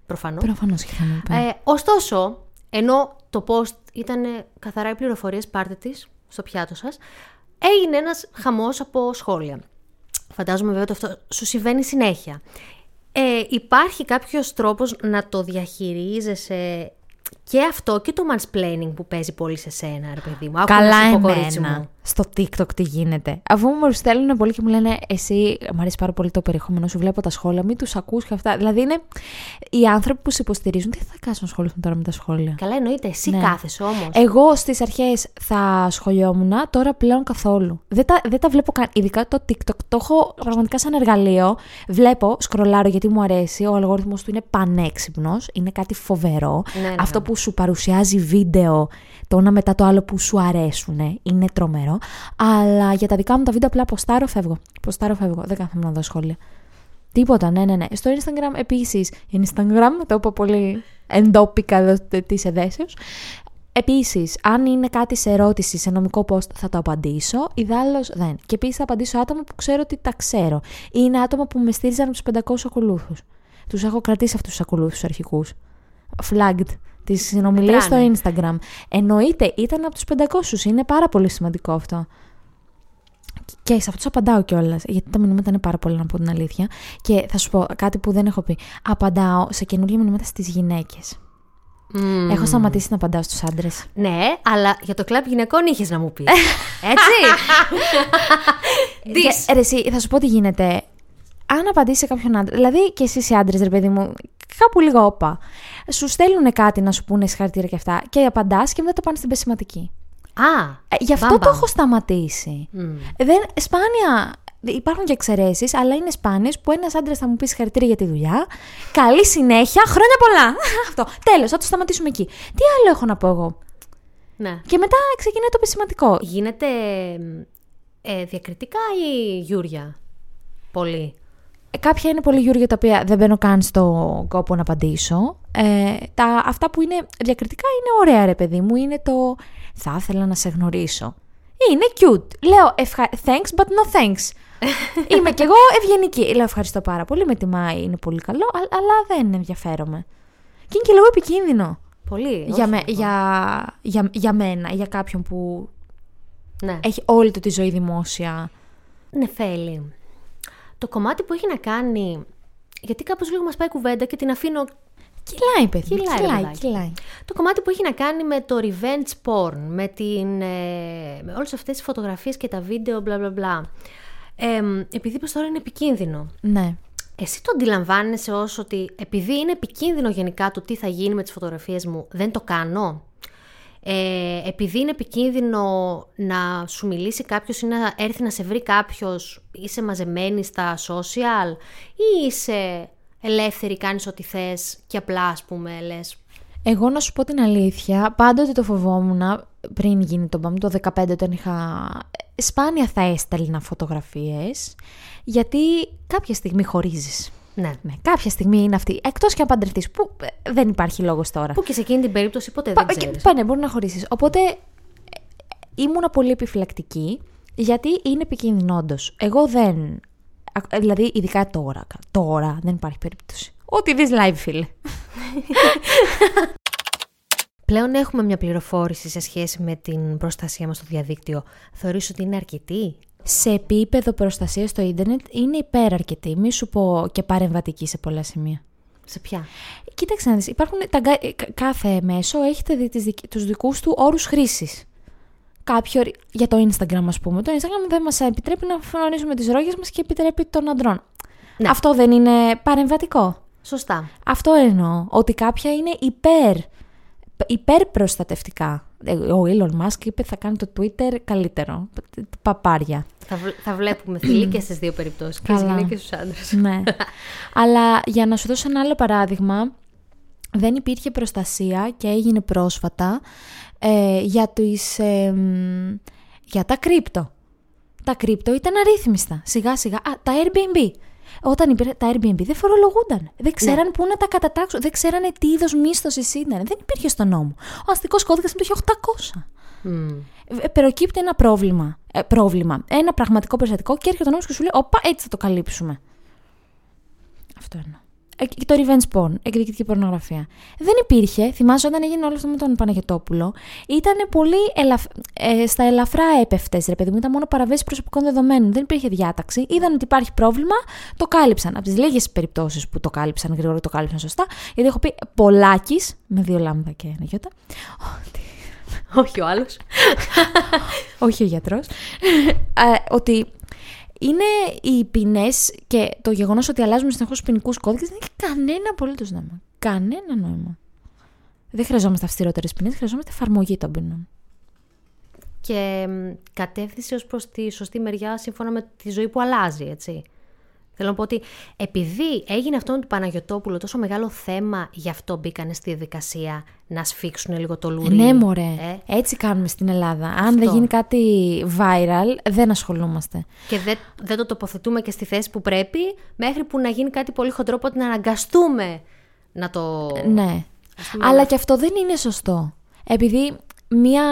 A: Προφανώς.
B: Προφανώς και θα
A: ε, Ωστόσο, ενώ το post ήταν καθαρά οι πληροφορίες, πάρτε τη στο πιάτο σας, έγινε ένας χαμός από σχόλια. Φαντάζομαι βέβαια ότι αυτό σου συμβαίνει συνέχεια. Ε, υπάρχει κάποιος τρόπος να το διαχειρίζεσαι και αυτό και το mansplaining που παίζει πολύ σε σένα, ρε παιδί μου;
B: Καλά εμένα. Μου. Στο TikTok τι γίνεται. Αφού μου στέλνουν πολύ και μου λένε Εσύ, μου αρέσει πάρα πολύ το περιεχόμενο σου, βλέπω τα σχόλια, μην τους ακούς και αυτά. Δηλαδή είναι οι άνθρωποι που σε υποστηρίζουν, τι θα κάνουν να ασχοληθούν τώρα με τα σχόλια;
A: Καλά, εννοείται. Εσύ ναι. κάθεσαι όμως.
B: Εγώ στις αρχές θα σχολιόμουν, τώρα πλέον καθόλου. Δεν τα, δεν τα βλέπω καν. Ειδικά το TikTok το έχω πραγματικά σαν εργαλείο. Βλέπω, σκρολάρω γιατί μου αρέσει. Ο αλγόριθμος του είναι πανέξυπνος. Είναι κάτι φοβερό. Ναι, ναι, Αυτό που σου παρουσιάζει βίντεο το ένα μετά το άλλο που σου αρέσουν. Είναι τρομερό. Αλλά για τα δικά μου τα βίντεο απλά ποστάρω, φεύγω. Ποστάρω, φεύγω. Δεν κάθομαι να δω σχόλια. Τίποτα, ναι, ναι, ναι. Στο Instagram επίσης. Instagram, το είπα πολύ εντόπικα εδώ τη εδέσεω. Επίσης, αν είναι κάτι σε ερώτηση, σε νομικό post, θα το απαντήσω. Ιδάλω δεν. Και επίσης θα απαντήσω άτομα που ξέρω ότι τα ξέρω. Ή είναι άτομα που με στήριζαν τους 500 ακολούθους. Τους έχω κρατήσει αυτούς τους ακολούθους αρχικούς. Flagged τις συνομιλίες στο Instagram. Εννοείται, ήταν από τους 500. Είναι πάρα πολύ σημαντικό αυτό. Και σε αυτού απαντάω κιόλας, γιατί τα μηνύματα είναι πάρα πολλά, να πω την αλήθεια. Και θα σου πω κάτι που δεν έχω πει. Απαντάω σε καινούργια μηνύματα στις γυναίκες. Mm. Έχω σταματήσει να απαντάω στους άντρες.
A: Ναι, αλλά για το κλαμπ γυναικών είχες να μου πεις. Έτσι.
B: και, ρε, εσύ, θα σου πω τι γίνεται. Αν απαντήσει σε κάποιον άντρα, δηλαδή και εσείς οι άντρες, ρε παιδί μου, κάπου λίγο όπα. Σου στέλνουν κάτι να σου πούνε συγχαρητήρια και αυτά και απαντάς και μετά το πάνε στην πεσηματική.
A: Α,
B: ε, γι' αυτό το έχω σταματήσει. Mm. Δεν, σπάνια Υπάρχουν και εξαιρέσεις, αλλά είναι σπάνιες που ένας άντρας θα μου πει συγχαρητήρια για τη δουλειά. Καλή συνέχεια, χρόνια πολλά. Αυτό. Τέλος, θα το σταματήσουμε εκεί. Τι άλλο έχω να πω εγώ;
A: Ναι.
B: Και μετά ξεκινάει το πεσηματικό.
A: Γίνεται ε, διακριτικά ή γιούρια; Πολύ.
B: Κάποια είναι πολύ γιούργια τα οποία δεν μπαίνω καν στο κόπο να απαντήσω. Ε, τα, αυτά που είναι διακριτικά είναι ωραία ρε παιδί μου. Είναι το θα ήθελα να σε γνωρίσω. Είναι cute. Λέω ευχα... thanks but no thanks. Είμαι κι εγώ ευγενική. Λέω ευχαριστώ πάρα πολύ, με τιμάει, είναι πολύ καλό, αλλά δεν ενδιαφέρομαι. Και είναι και λίγο επικίνδυνο.
A: Πολύ.
B: Για, με, για, για, για μένα, για κάποιον που ναι. έχει όλη του τη ζωή δημόσια.
A: Ναι, θέλει το κομμάτι που έχει να κάνει. Γιατί κάπως λίγο μας πάει κουβέντα και την αφήνω.
B: Κυλάει, παιδί. Κυλάει, κυλάει, κυλάει.
A: Το κομμάτι που έχει να κάνει με το revenge porn, με, την, ε, με όλες αυτές τις φωτογραφίες και τα βίντεο, μπλα μπλα μπλα. Ε, επειδή πως τώρα είναι επικίνδυνο.
B: Ναι.
A: Εσύ το αντιλαμβάνεσαι ως ότι επειδή είναι επικίνδυνο γενικά το τι θα γίνει με τις φωτογραφίες μου, δεν το κάνω; Ε, επειδή είναι επικίνδυνο να σου μιλήσει κάποιος ή να έρθει να σε βρει κάποιος, είσαι μαζεμένη στα social ή είσαι ελεύθερη, κάνεις ό,τι θες και απλά ας πούμε λες.
B: Εγώ να σου πω την αλήθεια, πάντοτε το φοβόμουν πριν γίνει το μπαμ, το 15 τον είχα... Σπάνια θα έστελνα φωτογραφίες, γιατί κάποια στιγμή χωρίζεις.
A: Ναι.
B: Ναι, κάποια στιγμή είναι αυτή. Εκτός και αν παντρευτείς, που ε, δεν υπάρχει λόγος τώρα.
A: Που και σε εκείνη την περίπτωση ποτέ
B: Πα-
A: δεν
B: και-
A: ξέρεις.
B: πάνε, μπορεί να χωρίσει. Οπότε ε, ήμουνα πολύ επιφυλακτική, γιατί είναι επικίνδυνο όντω. Εγώ δεν. α- Δηλαδή, ειδικά τώρα. Τώρα δεν υπάρχει περίπτωση. Ό,τι δεις live, φίλε.
A: Πλέον έχουμε μια πληροφόρηση σε σχέση με την προστασία μας στο διαδίκτυο. Θεωρείς ότι είναι αρκετή;
B: Σε επίπεδο προστασίας στο ίντερνετ είναι υπεραρκετή. Μη σου πω και παρεμβατική σε πολλά σημεία.
A: Σε ποια;
B: Κοίταξε να δεις, υπάρχουν τα, κα- ε, κα- κάθε μέσο έχει δει τις, δικ- τους δικούς του όρους χρήσης. Κάποιο, για το Instagram ας πούμε. Το Instagram δεν μας επιτρέπει να φωνήσουμε τις ρόγες μας και επιτρέπει των αντρών.
A: Ναι.
B: Αυτό δεν είναι παρεμβατικό.
A: Σωστά.
B: Αυτό εννοώ. Ότι κάποια είναι υπέρ, υπερπροστατευτικά. Ε, Ο Elon Musk είπε θα κάνει το Twitter καλύτερο. Παπάρια.
A: Θα, βλ- θα βλέπουμε θηλή και στις δύο περιπτώσεις. Και στις
B: Καλά.
A: γυναίκες και στους άντρες.
B: ναι. Αλλά για να σου δώσω ένα άλλο παράδειγμα, δεν υπήρχε προστασία και έγινε πρόσφατα ε, για, τις, ε, μ, για τα κρύπτο. Τα κρύπτο ήταν αρρύθμιστα. Σιγά σιγά. Α, τα Airbnb. Όταν υπήρχε τα Airbnb δεν φορολογούνταν. Δεν ξέραν πού να τα κατατάξουν. Δεν ξέρανε τι είδος μίσθωσης ήταν. Δεν υπήρχε στον νόμο. Ο αστικός κώδικας είναι το 1800.
A: Μμ.
B: Ε, προκύπτει ένα πρόβλημα, ε, πρόβλημα, ένα πραγματικό περιστατικό και έρχεται ο νόμος και σου λέει «Οπα, έτσι θα το καλύψουμε». Αυτό εννοώ. Ε, και το revenge porn, εκδικητική πορνογραφία. Δεν υπήρχε, θυμάσαι όταν έγινε όλο αυτό με τον Παναγιωτόπουλο, ήταν πολύ ελαφ... ε, στα ελαφρά έπεφτες, ρε παιδί μου, ήταν μόνο παραβίαση προσωπικών δεδομένων. Δεν υπήρχε διάταξη. Είδαν ότι υπάρχει πρόβλημα, το κάλυψαν. Από τις λίγες περιπτώσεις που το κάλυψαν γρήγορα, το κάλυψαν σωστά, γιατί έχω πει πολλάκι, με δύο λάμδα και ένα γιώτα,
A: Όχι ο άλλος.
B: όχι ο γιατρός, ότι είναι οι ποινές και το γεγονός ότι αλλάζουμε συνεχώς του ποινικούς κώδικες δεν έχει κανένα απολύτως νόημα. Κανένα νόημα. Δεν χρειαζόμαστε αυστηρότερες ποινές, χρειαζόμαστε εφαρμογή των ποινών.
A: και μ, κατεύθυνση ως προς τη σωστή μεριά σύμφωνα με τη ζωή που αλλάζει, έτσι. Θέλω να πω ότι επειδή έγινε αυτό με του Παναγιωτόπουλου τόσο μεγάλο θέμα, γι' αυτό μπήκανε στη διαδικασία να σφίξουν λίγο το λουρί.
B: ναι, μωρέ.
A: ε.
B: Έτσι κάνουμε στην Ελλάδα. Αν
A: Αυτό.
B: δεν γίνει κάτι viral, δεν ασχολούμαστε.
A: Και δεν, δεν το τοποθετούμε και στη θέση που πρέπει, μέχρι που να γίνει κάτι πολύ χοντρό, οπότε να αναγκαστούμε να το...
B: Ναι.
A: Ας πούμε,
B: Αλλά και αυτό δεν είναι σωστό. Επειδή μία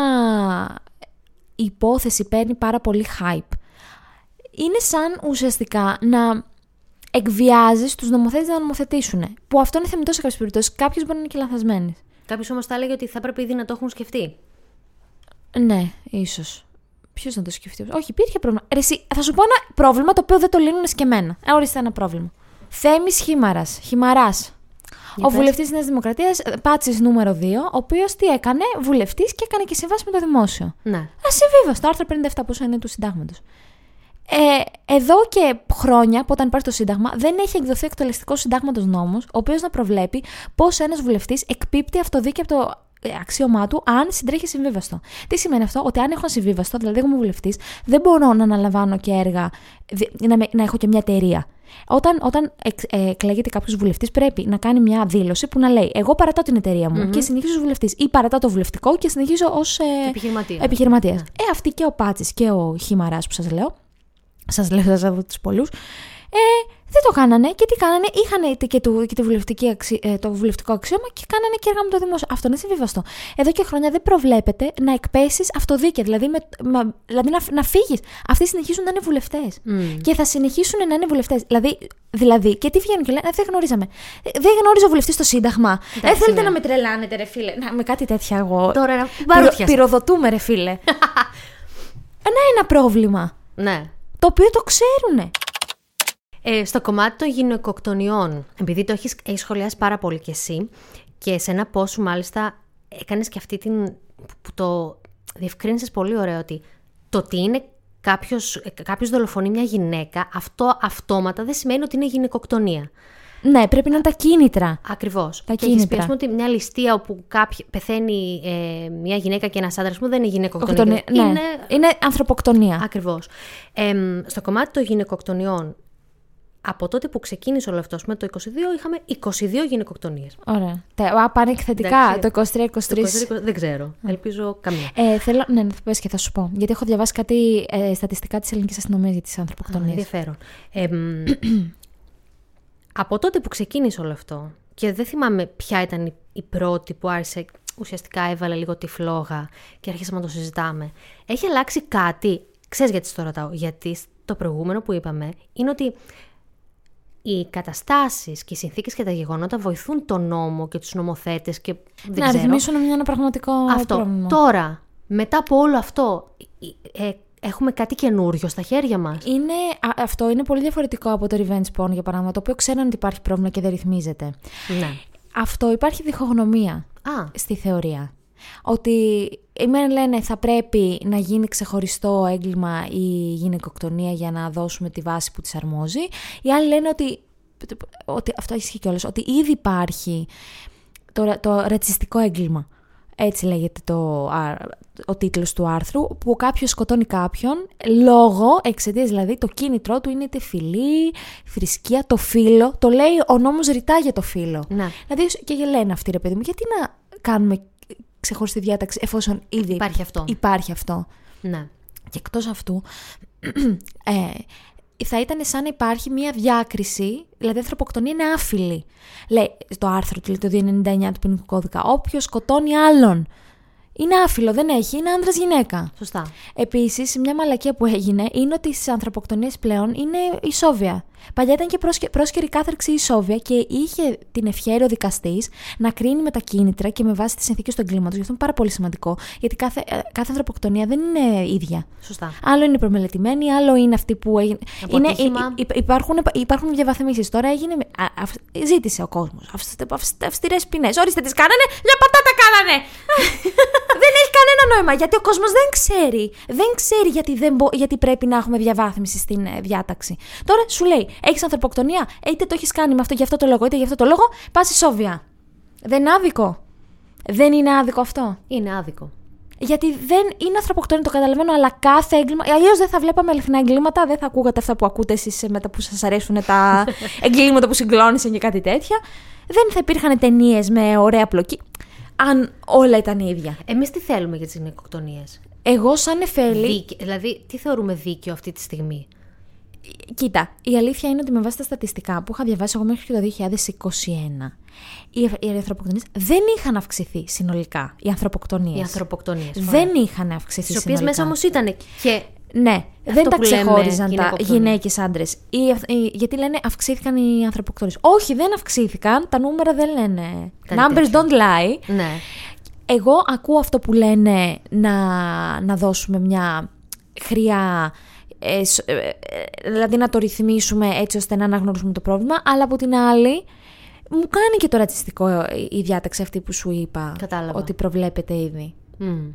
B: υπόθεση παίρνει πάρα πολύ hype. Είναι σαν ουσιαστικά να εκβιάζεις τους νομοθέτες να νομοθετήσουν. Που αυτό είναι θεμητό σε κάποιες περιπτώσεις. Κάποιε μπορεί να είναι και λαθασμένε.
A: Κάποιος όμως θα έλεγε ότι θα έπρεπε ήδη να το έχουν σκεφτεί.
B: Ναι, ίσως. Ποιος να το σκεφτεί. Όχι, υπήρχε πρόβλημα. Ρε, εσύ, θα σου πω ένα πρόβλημα το οποίο δεν το λύνουν και εμένα. Ε, ορίστε ένα πρόβλημα. Θέμης Χήμαρας. Χυμαράς.
A: Για
B: Ο
A: πες.
B: βουλευτής της Νέας Δημοκρατίας, Πάτσης νούμερο 2, ο οποίος τι έκανε, βουλευτής και έκανε και συμβάσεις με το δημόσιο.
A: Ναι.
B: Ασυμβίβαστο, άρθρο 57 πόσο είναι του συντάγματος. Ε, εδώ και χρόνια, από όταν υπάρχει το Σύνταγμα, δεν έχει εκδοθεί εκτελεστικό συντάγματος νόμος, ο οποίος να προβλέπει πώς ένας βουλευτής εκπίπτει αυτοδίκη από το ε, αξίωμά του αν συντρέχει συμβίβαστο. Τι σημαίνει αυτό, ότι αν έχω συμβίβαστο, δηλαδή εγώ είμαι βουλευτής, δεν μπορώ να αναλαμβάνω και έργα, δι- να, με- να έχω και μια εταιρεία. Όταν, όταν εξ- ε, εκλέγεται κάποιος βουλευτής, πρέπει να κάνει μια δήλωση που να λέει: Εγώ παρατάω την εταιρεία μου και συνεχίζω ως βουλευτής, ή παρατάω το βουλευτικό και συνεχίζω ως
A: Επιχειρηματίας.
B: επιχειρηματίας. Ε, αυτή και ο Πάτσης και ο Χιμαράς που σας λέω. Σας λέω, σας λέω τους πολλούς. Ε, δεν το κάνανε και τι κάνανε, είχαν και, το, και τη βουλευτική αξι, ε, το βουλευτικό αξίωμα και κάνανε και έργα με το δημόσιο. Αυτό είναι συμβιβαστό. Εδώ και χρόνια δεν προβλέπεται να εκπέσεις αυτοδίκαια, δηλαδή, με, μα- δηλαδή να, να φύγεις. Αυτοί συνεχίζουν να είναι βουλευτές. Και θα συνεχίσουν να είναι βουλευτές. Δηλαδή, δηλαδή, και τι βγαίνουν και λένε, «Ε, δεν γνωρίζαμε. Ε, Δεν γνώριζε ο βουλευτής στο Σύνταγμα. Δεν
A: Εντάξει,
B: θέλετε
A: ναι.
B: να με τρελάνετε, ρε φίλε. Να, με κάτι τέτοια εγώ.
A: Τώρα να
B: Πυρο-
A: παρούτιασε.
B: πυροδοτούμε, ρε φίλε. ένα ένα πρόβλημα.
A: Ναι.
B: Το οποίο το ξέρουνε.
A: Ε, στο κομμάτι των γυναικοκτονιών, επειδή το έχεις, έχεις σχολιάσει πάρα πολύ κι εσύ και σε ένα post σου μάλιστα έκανες και αυτή την... που το διευκρίνησες πολύ ωραίο ότι το ότι είναι κάποιος, ε, κάποιος δολοφονεί μια γυναίκα, αυτό αυτόματα δεν σημαίνει ότι είναι γυναικοκτονία.
B: Ναι, πρέπει να είναι τα κίνητρα.
A: Ακριβώς.
B: Τα
A: και έχεις πει,
B: κίνητρα.
A: ας πούμε, ότι μια ληστεία όπου κάποιοι, πεθαίνει ε, μια γυναίκα και ένας άντρας που δεν είναι γυναικοκτονία.
B: Οκτονία- ναι.
A: Είναι
B: είναι ανθρωποκτονία.
A: Ακριβώς. στο κομμάτι των γυναικοκτονιών, από τότε που ξεκίνησε όλο αυτό, με το 22 είχαμε 22 γυναικοκτονίες.
B: Ωραία. Τε- Α, πάνε εκθετικά.
A: Εντάξει.
B: Το 23-23.
A: Δεν ξέρω. Ελπίζω καμία.
B: Ε, θέλω, ναι, θα πες και θα σου πω. Γιατί έχω διαβάσει κάτι ε, στατιστικά της ελληνικής αστυνομίας για τις
A: Α,
B: ανθρωποκτονίες.
A: ενδιαφέρον. Ε, μ, από τότε που ξεκίνησε όλο αυτό και δεν θυμάμαι ποια ήταν η- η πρώτη που άρχισε, ουσιαστικά έβαλε λίγο τη φλόγα και άρχισαμε να το συζητάμε. Έχει αλλάξει κάτι, ξέρεις γιατί στο ρωτάω, γιατί το προηγούμενο που είπαμε είναι ότι οι καταστάσεις και οι συνθήκες και τα γεγονότα βοηθούν τον νόμο και τους νομοθέτες και δεν
B: να
A: ξέρω.
B: ρυθμίσουν μια- ένα πραγματικό
A: Αυτό.
B: πρόβλημα.
A: Τώρα, μετά από όλο αυτό, ε, ε, έχουμε κάτι καινούριο στα χέρια μας.
B: Είναι, α, αυτό είναι πολύ διαφορετικό από το revenge porn, για παράδειγμα, το οποίο ξέρουν ότι υπάρχει πρόβλημα και δεν ρυθμίζεται.
A: Ναι.
B: Αυτό υπάρχει διχογνωμία
A: Α,
B: στη θεωρία. Ότι οι μεν λένε θα πρέπει να γίνει ξεχωριστό έγκλημα η γυναικοκτονία για να δώσουμε τη βάση που της αρμόζει. Οι άλλοι λένε ότι, ότι αυτό ισχύει κιόλας, ότι ήδη υπάρχει το, το ρατσιστικό έγκλημα. Έτσι λέγεται το, α, ο τίτλος του άρθρου, που κάποιος σκοτώνει κάποιον λόγω, εξαιτίας δηλαδή, το κίνητρό του είναι είτε φιλή, θρησκεία, το φύλλο. Το λέει ο νόμος ρητά για το φύλλο.
A: ναι.
B: Δηλαδή και λένε αυτοί ρε παιδί μου, γιατί να κάνουμε ξεχωριστή διάταξη εφόσον ήδη
A: Υπάρχει αυτό.
B: υπάρχει αυτό.
A: Ναι.
B: Και εκτός αυτού, ε, θα ήταν σαν να υπάρχει μια διάκριση, δηλαδή η ανθρωποκτονία είναι άφιλη. Λέει στο άρθρο του, λέει το 299 του ποινικού κώδικα, όποιος σκοτώνει άλλον. Είναι άφιλο, δεν έχει, είναι άντρα γυναίκα.
A: Σωστά.
B: Επίσης, μια μαλακία που έγινε είναι ότι στις ανθρωποκτονίες πλέον είναι ισόβια. Παλιά ήταν και πρόσκε- πρόσκαιρη κάθαρξη ισόβια και είχε την ευχαίρεια ο δικαστής να κρίνει με τα κίνητρα και με βάση τις συνθήκες του εγκλήματος. Γι' αυτό είναι πάρα πολύ σημαντικό. Γιατί κάθε, ε, κάθε ανθρωποκτονία δεν είναι ίδια.
A: Σωστά.
B: Άλλο είναι προμελετημένη, άλλο είναι αυτή που έγινε.
A: Από
B: Είναι,
A: ατύχημα.
B: υ- υ- υπάρχουν, υπάρχουν διαβαθμίσεις. Τώρα έγινε. α, αυ- ζήτησε ο κόσμος αυστηρές ποινές. Ορίστε τις κάνανε, μια πατάτα κάνανε. δεν έχει κανένα νόημα. Γιατί ο κόσμος δεν ξέρει. Δεν ξέρει γιατί, δεν μπο- γιατί πρέπει να έχουμε διαβάθμιση στην ε, διάταξη. Τώρα σου λέει, έχεις ανθρωποκτονία, είτε το έχεις κάνει με αυτό για αυτό το λόγο, είτε για αυτό το λόγο, πας ισόβια. Δεν είναι άδικο. Δεν είναι άδικο αυτό.
A: Είναι άδικο.
B: Γιατί δεν είναι ανθρωποκτόνη, το καταλαβαίνω, αλλά κάθε έγκλημα. Αλλιώς δεν θα βλέπαμε αληθινά εγκλήματα, δεν θα ακούγατε αυτά που ακούτε εσείς μετά που σας αρέσουν τα εγκλήματα που συγκλώνησαν και κάτι τέτοια. Δεν θα υπήρχαν ταινίες με ωραία πλοκή. Αν όλα ήταν ίδια.
A: Εμείς τι θέλουμε για τις γυναικοκτονίες;
B: Εγώ, σαν εφέλη.
A: Δίκαι- δηλαδή, τι θεωρούμε δίκαιο αυτή τη στιγμή;
B: Κοίτα, η αλήθεια είναι ότι με βάση τα στατιστικά που είχα διαβάσει εγώ μέχρι και το 2021, οι, οι ανθρωποκτονίες δεν είχαν αυξηθεί συνολικά. Οι ανθρωποκτονίες.
A: Οι ανθρωποκτονίες.
B: Δεν είχαν αυξηθεί
A: Τις οποίες
B: συνολικά.
A: μέσα όμως ήταν και
B: Ναι, δεν τα
A: που λέμε
B: ξεχώριζαν τα
A: γυναικοκτονία.
B: γυναίκες άντρες. Γιατί λένε αυξήθηκαν οι ανθρωποκτονίες. Όχι, δεν αυξήθηκαν. Τα νούμερα δεν λένε.
A: Κάτι
B: Numbers
A: τέτοιο.
B: don't lie.
A: ναι.
B: Εγώ ακούω αυτό που λένε να, να δώσουμε μια χρειά. Ε, σ- ε, ε, δηλαδή να το ρυθμίσουμε έτσι ώστε να αναγνωρίσουμε το πρόβλημα, αλλά από την άλλη μου κάνει και το ρατσιστικό ε, η διάταξη αυτή που σου είπα
A: Κατάλαβα.
B: ότι προβλέπεται ήδη.
A: Μμ.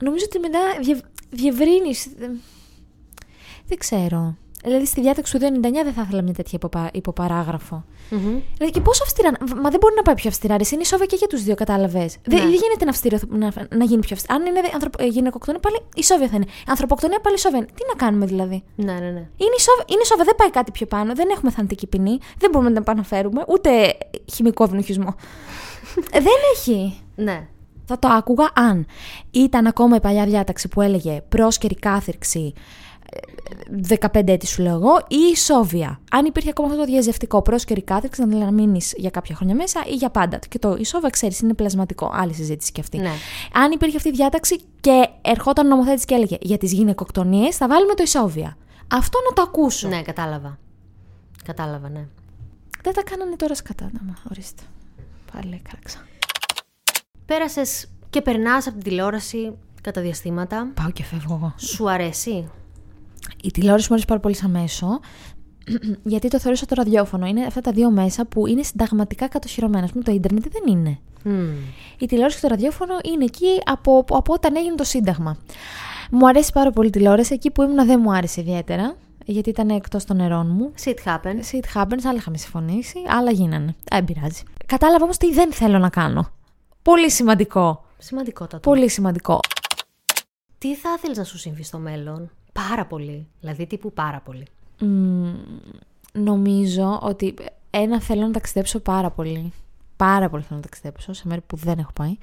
B: Νομίζω ότι μετά διευ... διευρύνεις... Δεν ξέρω. Δηλαδή στη διάταξη του 299 δεν θα ήθελα μια τέτοια υποπα... υποπαράγραφο.
A: Μμμ.
B: Δηλαδή και πόσο αυστηρά. Μα δεν μπορεί να πάει πιο αυστηρά. Ρε, είναι ισόβια και για τους δύο, κατάλαβες. Δεν,
A: Ναι.
B: δεν γίνεται να, αυστηρό, να, να γίνει πιο αυστηρά. Αν είναι ανθρωπ... ε, γυναικοκτονία, πάλι ισόβια θα είναι. Ανθρωποκτονία, πάλι ισόβια. είναι. Τι να κάνουμε δηλαδή;
A: Ναι, ναι, ναι.
B: Είναι ισόβια, είναι ισόβια, δεν πάει κάτι πιο πάνω. Δεν έχουμε θανατική ποινή. Δεν μπορούμε να τα επαναφέρουμε. Ούτε χημικό ευνοχισμό. Ε, δεν έχει.
A: Ναι.
B: Θα το άκουγα αν ήταν ακόμα η παλιά διάταξη που έλεγε πρόσκαιρη κάθυρξη ε, 15 έτη σου λέω εγώ ή ισόβια. Αν υπήρχε ακόμα αυτό το διαζευτικό πρόσκαιρη κάθυρξη να μείνεις για κάποια χρόνια μέσα ή για πάντα. Και το ισόβια ξέρεις είναι πλασματικό. Άλλη συζήτηση κι αυτή.
A: Ναι.
B: Αν υπήρχε αυτή η διάταξη και ερχόταν ο νομοθέτης και έλεγε για τις γυναικοκτονίες θα βάλουμε το ισόβια. Αυτό να το ακούσω.
A: Ναι, κατάλαβα. Κατάλαβα, ναι.
B: Δεν τα κάνανε τώρα σκατά. Να, μα, ορίστε. Πάλι έκραξα.
A: Πέρασες και περνάς από την τηλεόραση κατά διαστήματα.
B: Πάω και φεύγω εγώ.
A: Σου αρέσει;
B: Η τηλεόραση μου αρέσει πάρα πολύ σαν μέσο, γιατί το θεωρώ σαν το ραδιόφωνο. Είναι αυτά τα δύο μέσα που είναι συνταγματικά κατοχυρωμένα. Α πούμε, το ίντερνετ δεν είναι.
A: Μμ.
B: Η τηλεόραση και το ραδιόφωνο είναι εκεί από, από όταν έγινε το Σύνταγμα. Μου αρέσει πάρα πολύ η τηλεόραση. Εκεί που ήμουν δεν μου άρεσε ιδιαίτερα, γιατί ήταν εκτός των νερών μου.
A: Shit happens.
B: Shit happens, άλλα είχαμε συμφωνήσει, άλλα γίνανε. Ε, Δεν πειράζει. Κατάλαβα όμως τι δεν θέλω να κάνω. Πολύ σημαντικό.
A: Σημαντικότατο.
B: Πολύ σημαντικό.
A: Τι θα ήθελες να σου συμβεί στο μέλλον; Πάρα πολύ. Δηλαδή, τύπου πάρα πολύ.
B: Μμμ, νομίζω ότι ένα θέλω να ταξιδέψω πάρα πολύ. Πάρα πολύ θέλω να ταξιδέψω σε μέρη που δεν έχω πάει.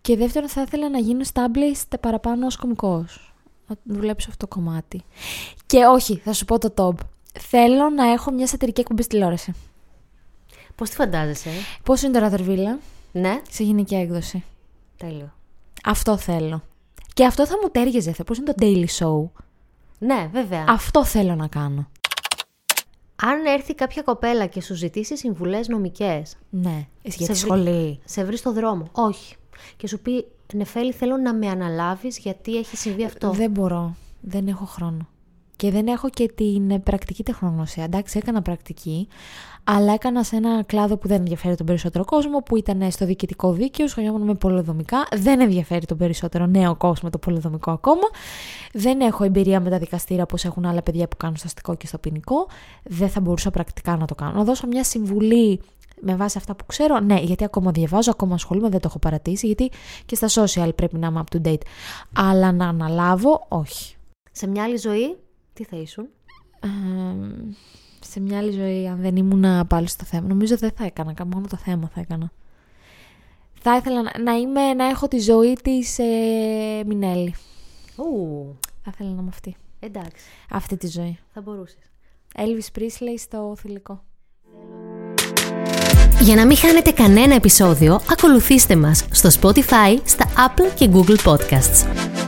B: Και δεύτερον θα ήθελα να γίνω established παραπάνω ως κομικός. Να δουλέψω αυτό το κομμάτι. Και όχι, θα σου πω το top. Θέλω να έχω μια σατυρική εκπομπή στη τηλεόραση.
A: Πώς τη φαντάζεσαι,
B: Πώς είναι το Ραδερβίλα
A: Ναι,
B: σε γυναικεία έκδοση.
A: τέλειο.
B: Αυτό θέλω. Και αυτό θα μου τέριαζε. Πώς είναι το Daily Show;
A: Ναι, βέβαια.
B: Αυτό θέλω να κάνω.
A: Αν έρθει κάποια κοπέλα και σου ζητήσει συμβουλές νομικές,
B: Ναι. Για τη
A: βρει-
B: σχολή.
A: σε βρει στο δρόμο. Όχι. Και σου πει, Νεφέλη, θέλω να με αναλάβεις γιατί έχει συμβεί αυτό.
B: Δεν μπορώ. Δεν έχω χρόνο. Και δεν έχω και την ε, πρακτική τεχνογνωσία. Εντάξει, έκανα πρακτική, αλλά έκανα σε ένα κλάδο που δεν ενδιαφέρει τον περισσότερο κόσμο, που ήταν στο διοικητικό δίκαιο, σχολιόμουν με πολυδομικά. Δεν ενδιαφέρει τον περισσότερο νέο κόσμο το πολυδομικό ακόμα. Δεν έχω εμπειρία με τα δικαστήρια όπως έχουν άλλα παιδιά που κάνουν στο αστικό και στο ποινικό. Δεν θα μπορούσα πρακτικά να το κάνω. Να δώσω μια συμβουλή με βάση αυτά που ξέρω, ναι, γιατί ακόμα διαβάζω, ακόμα ασχολούμαι, δεν το έχω παρατήσει, γιατί και στα social πρέπει να είμαι up to date. Αλλά να αναλάβω, όχι.
A: Σε μια άλλη ζωή, τι θα ήσουν;
B: Ε, σε μια άλλη ζωή, αν δεν ήμουν πάλι στο θέμα, νομίζω δεν θα έκανα, μόνο το θέμα θα έκανα. Θα ήθελα να, να, είμαι, να έχω τη ζωή της ε, Μινέλη.
A: Ου,
B: Θα ήθελα να είμαι αυτή.
A: εντάξει,
B: Αυτή τη ζωή.
A: θα μπορούσες.
B: Elvis Presley στο θηλυκό.
A: Για να μην χάνετε κανένα επεισόδιο, ακολουθήστε μας στο Spotify, στα Apple και Google Podcasts.